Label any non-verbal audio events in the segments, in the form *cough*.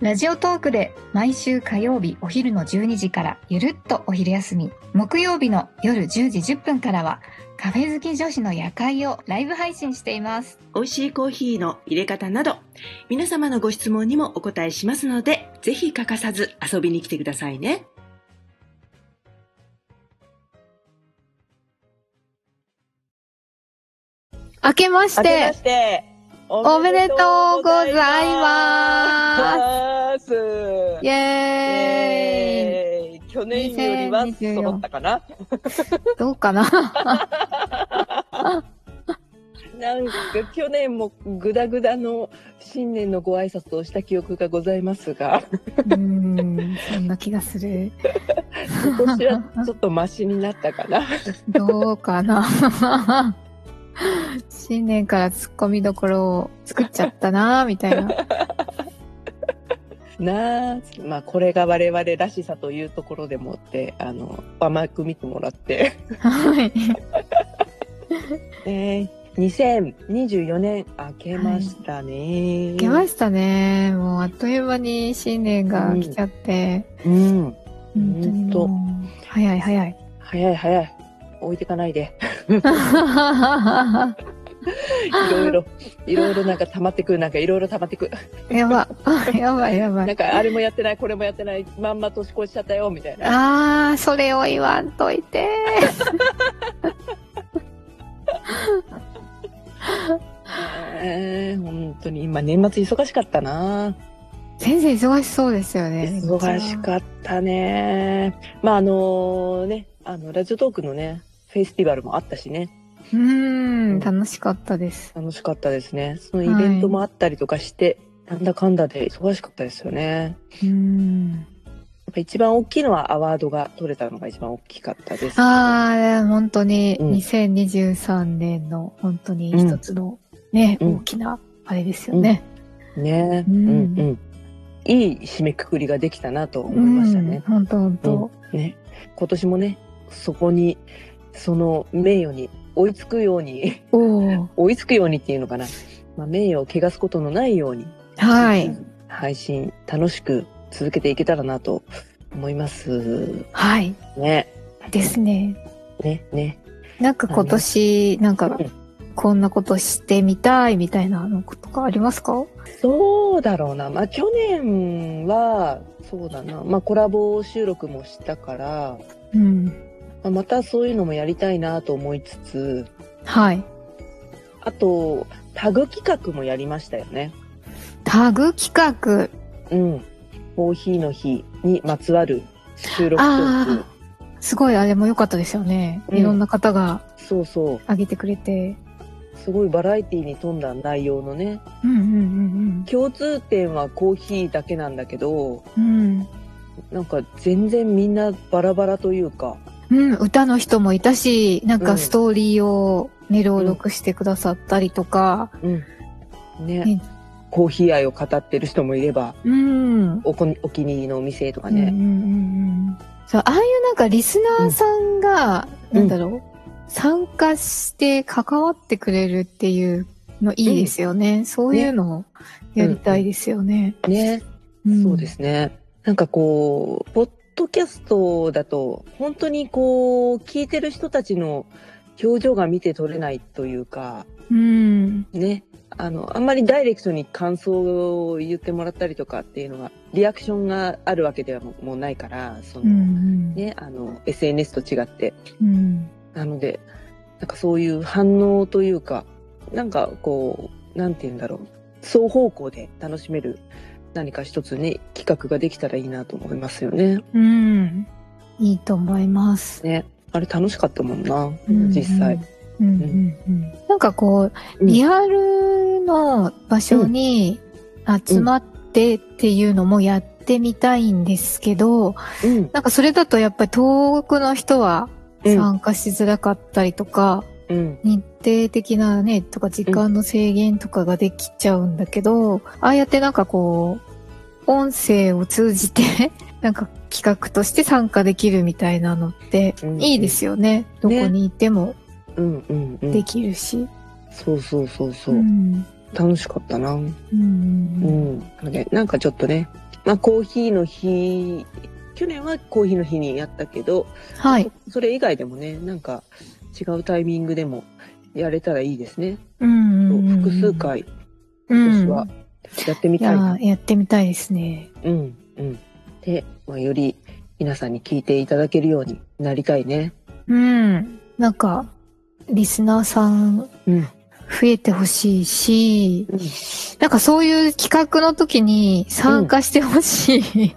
ラジオトークで毎週火曜日お昼の12時からゆるっとお昼休み。木曜日の夜10時10分からはカフェ好き女子の夜会をライブ配信しています。美味しいコーヒーの入れ方など皆様のご質問にもお答えしますのでぜひ欠かさず遊びに来てくださいね。明けまし明けまてしておめでとうございます。す。イエーイ。えー去年よりは揃ったかな？どうかな？*laughs* なんか去年もグダグダの新年のご挨拶をした記憶がございますが、うーんそんな気がする。*laughs* 今年はちょっとマシになったかな。*laughs* どうかな？新年からツッコミどころを作っちゃったなみたいな。*laughs* なあ、まあこれが我々らしさというところでもって、あの、甘く見てもらって。はい。え *laughs* ー、2024年明けましたね。来ましたね。もうあっという間に新年が来ちゃって。うん。うほんと早い早い。早い早い。置いてかないで。いろいろ、いろいろなんか溜まってくる、なんかいろいろ溜まってく。やば。*laughs* やばいやば。ないんかあれもやってない、これもやってない、まんま年越しちゃったよ、みたいな。あー、それを言わんといて。えー、本当に今年末忙しかったな。全然忙しそうですよね。忙しかったね。まああのね、あの、ラジオトークのね、フェスティバルもあったしね。うーん、楽しかったです。楽しかったですね。そのイベントもあったりとかして、なんだかんだで忙しかったですよね。うーん。やっぱ一番大きいのはアワードが取れたのが一番大きかったです。あー、本当にうん2023年の本当に一つのね、うん大きなあれですよね。ね、ううんん、うんいい締めくくりができたなと思いましたね。本当本当。ね、今年もね、そこに、その名誉に追いつくように。追いつくようにっていうのかな。まあ、名誉を汚すことのないように、はい。配信楽しく続けていけたらなと思います。はい。ね、ですね。ね、ね。なんか今年、なんかうん、こんなことしてみたいみたいなのとかありますか？そうだろうな。まあ、去年は、そうだな。まあ、コラボ収録もしたから、うん。まあまたそういうのもやりたいなと思いつつ、はい。あと、タグ企画もやりましたよね。タグ企画？うん。コーヒーの日にまつわる収録トーあク。すごいあれも良かったですよね。うんいろんな方がそうそう。上げてくれて。すごいバラエティに富んだ内容のね。うんうん共通点はコーヒーだけなんだけど、うんうん。なんか全然みんなバラバラというか、うん。うん、歌の人もいたし、なんうんかストーリーをね、朗読してくださったりとか。うん。ね。ねコーヒー愛を語ってる人もいれば、うん。おこお気に入りのお店とかね。うんうんうんうんそう、ああいうなんかリスナーさんが、うんなんだろう、参加して関わってくれるっていうのいいですよね。そういうのをやりたいですよね。ね。んそうで。すね。なんかこう、ポッドキャストだと、本当にこう、聞いてる人たちの表情が見て取れないというか、うん。ね。あの、あんまりダイレクトに感想を言ってもらったりとかっていうのが、リアクションがあるわけではももうないから、その、うん。ね、あの、SNS と違って。うん。なので、なんかそういう反応というか、なんかこう、なんて言うんだろう。双方向で楽しめる何か一つね、企画ができたらいいなと思いますよね。うん。いいと思います。ね。あれ楽しかったもんな、うん実際。。うんうんうん、なんかこう、リアルの場所に集まってっていうのもやってみたいんですけど、うん。なんかそれだとやっぱり遠くの人はうん参加しづらかったりとか、うん。日程的なね、とか時間の制限とかができちゃうんだけど、ああやってなんかこう、音声を通じて、*laughs* なんか企画として参加できるみたいなのってうんいいですよね。どこにいてもうんうんうん。できるし。そうそうそうそう。ん楽しかったな。うん。うんで、なんかちょっとね、まあコーヒーの日、去年はコーヒーの日にやったけど、はい。そそれ以外でもね、なんか違うタイミングでもやれたらいいですね。うん複数。回、うん。今年はやってみいやたいな。ーやってみたいですね。うん、うん。で、まあ、より皆さんに聞いていただけるようになりたいね。うん。なんか、リスナーさんうん。増えてほしいし、うんなんかそういう企画の時に参加してほしい。*laughs*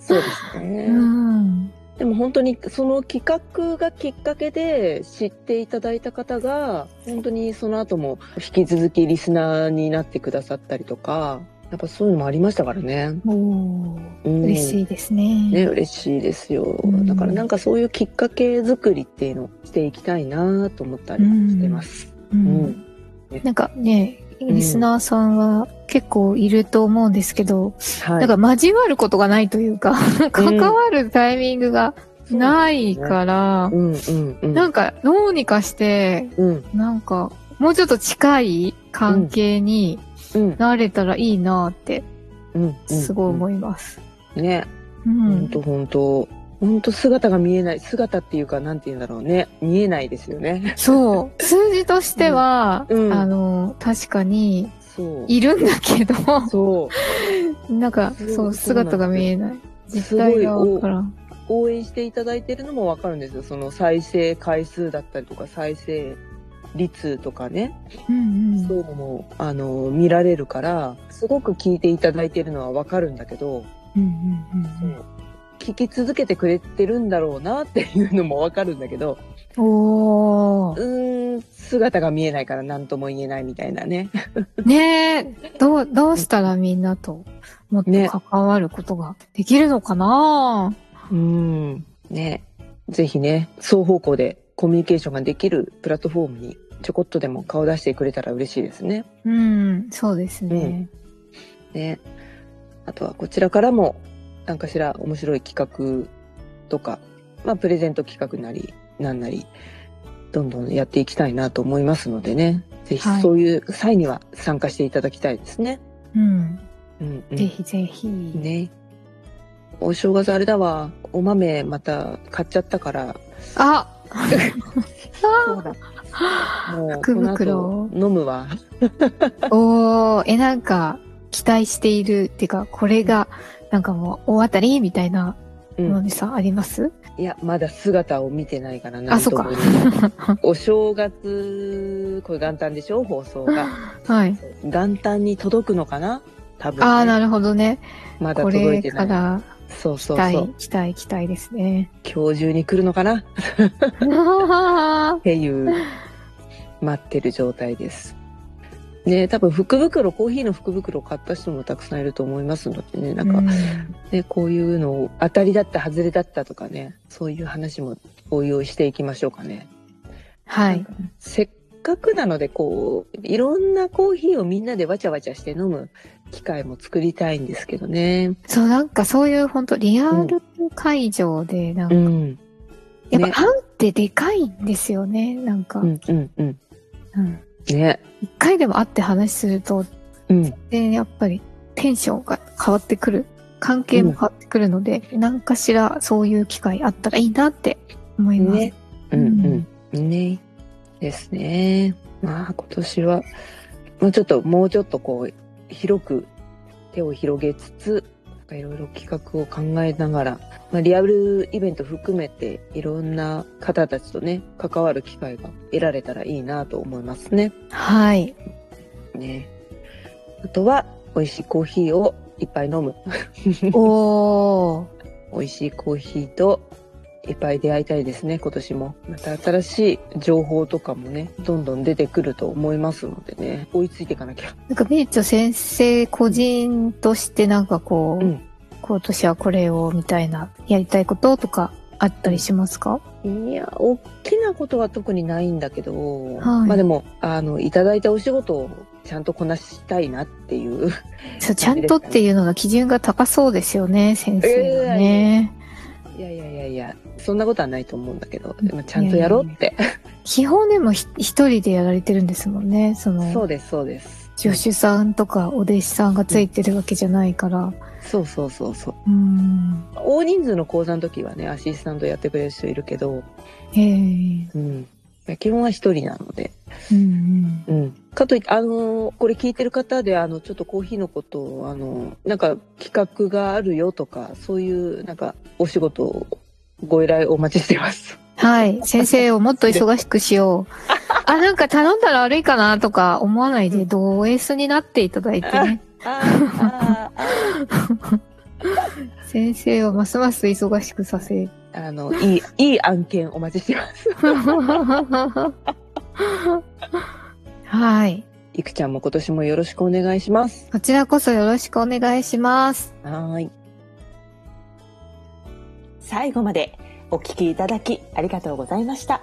そうですね。うん。でも本当にその企画がきっかけで知っていただいた方が、本当にその後も引き続きリスナーになってくださったりとか、やっぱそういうのもありましたからね。うん、嬉しいですね。ね、嬉しいですよ。んだからなんかそういうきっかけ作りっていうのをしていきたいなと思ったりしてます。ううんん。なんかね、リスナーさんは結構いると思うんですけど、はい。なんか交わることがないというか、関わるタイミングがないから、うんうんうん。なんかどうにかして、うんなんかもうちょっと近い関係にうんなれたらいいなって。すごい思います。ね。うほんほんと。ほんと姿が見えない。姿っていうか、なんて言うんだろうね。見えないですよね。そう。*laughs* 数字としては、うんうんあの、確かに。いるんだけど、そう。なんか、そう、姿が見えない。実態がわからん。応援していただいてるのもわかるんですよ。その再生回数だったりとか、再生率とかね。うんそういうのも、あの、見られるから、すごく聞いていただいてるのはわかるんだけど、うん。うんうんうん聞き続けてくれてるんだろうなっていうのもわかるんだけど、うん。おうん、姿が見えないから何とも言えないみたいなね。ねえ、どう、どうしたらみんなともっとね関わることができるのかな、うん。ね。ぜひね、双方向でコミュニケーションができるプラットフォームにちょこっとでも顔出してくれたら嬉しいですね。うん、そうですね。ね。あとはこちらからも何かしら面白い企画とか、まあプレゼント企画なり、なんなり、どんどんやっていきたいなと思いますのでね。ぜひはいそういう際には参加していただきたいですね。うん。うん、うん。ぜひぜひ。ね。お正月あれだわ。お豆また買っちゃったから。あそうだ。もう、福袋後飲むわ。*laughs* おー、え、なんか、期待しているっていうか、これが、なんかもう、大当たり？みたいなうん。のでさ、あります？いや、まだ姿を見てないからな。あそっか *laughs* お正月、これ元旦でしょ？放送が。*laughs* はい。元旦に届くのかな？多分、ね。ああ、なるほどね。まだこれ届いてない。から、そう期待そうそう。、期待、期待ですね。今日中に来るのかな？*laughs* っはていう、待ってる状態です。ね多分福袋、コーヒーの福袋買った人もたくさんいると思いますのでね、なんか、うんね、こういうのを当たりだった、外れだったとかね、そういう話も応用していきましょうかね。はい。せっかくなので、こう、いろんなコーヒーをみんなでわちゃわちゃして飲む機会も作りたいんですけどね。そう、なんかそういう本当リアル会場で、なんか、うん。ねやっぱ会うってでかいんですよね、なんか。うん、うん、うん。うんね。一回でも会って話すると、うん。で、やっぱりテンションが変わってくる。関係も変わってくるので、何かしらそういう機会あったらいいなって思います。ね。うん、うん。ね。ですね。まあ、今年は、まあちょっと、もうちょっとこう、広く手を広げつつ、かいろいろ企画を考えながら、まあ、リアルイベント含めていろんな方たちとね、関わる機会が得られたらいいなと思いますね。はい。ね。あとは、美味しいコーヒーをいっぱい飲む。おー。*laughs* 美味しいコーヒーといっぱい出会いたいですね、今年も。また新しい情報とかもね、どんどん出てくると思いますのでね、追いついていかなきゃ。なんか、メイチョ先生個人としてなんかこう、うん今年はこれをみたいな、やりたいこととかあったりしますか？いや、大きなことは特にないんだけど、はいまあでも、あの、いただいたお仕事をちゃんとこなしたいなっていう。そうちゃんとっていうのが基準が高そうですよね、先生がね。いやいやいやいや、そんなことはないと思うんだけど、でもちゃんとやろうって。基本でもひ一人でやられてるんですもんね。その、そうです、そうです。助手さんとかお弟子さんがついてるわけじゃないから。そうそうそうそう。うん。大人数の講座の時はね、アシスタントやってくれる人いるけど、へえ。うん。基本は一人なので。うんうん。うん。かといって、あのーこれ聞いてる方で、あの、ちょっとコーヒーのことを、あの、なんか企画があるよとか、そういう、なんか、お仕事をご依頼お待ちしています。はい。先生をもっと忙しくしよう。*laughs* あ、なんか頼んだら悪いかなとか思わないで、同 S になっていただいてね。先生をますます忙しくさせ。あ、あの、いい、いい案件お待ちしてます。*laughs* はい。いくちゃんも今年もよろしくお願いします。こちらこそよろしくお願いします。はーい。最後までお聞きいただきありがとうございました。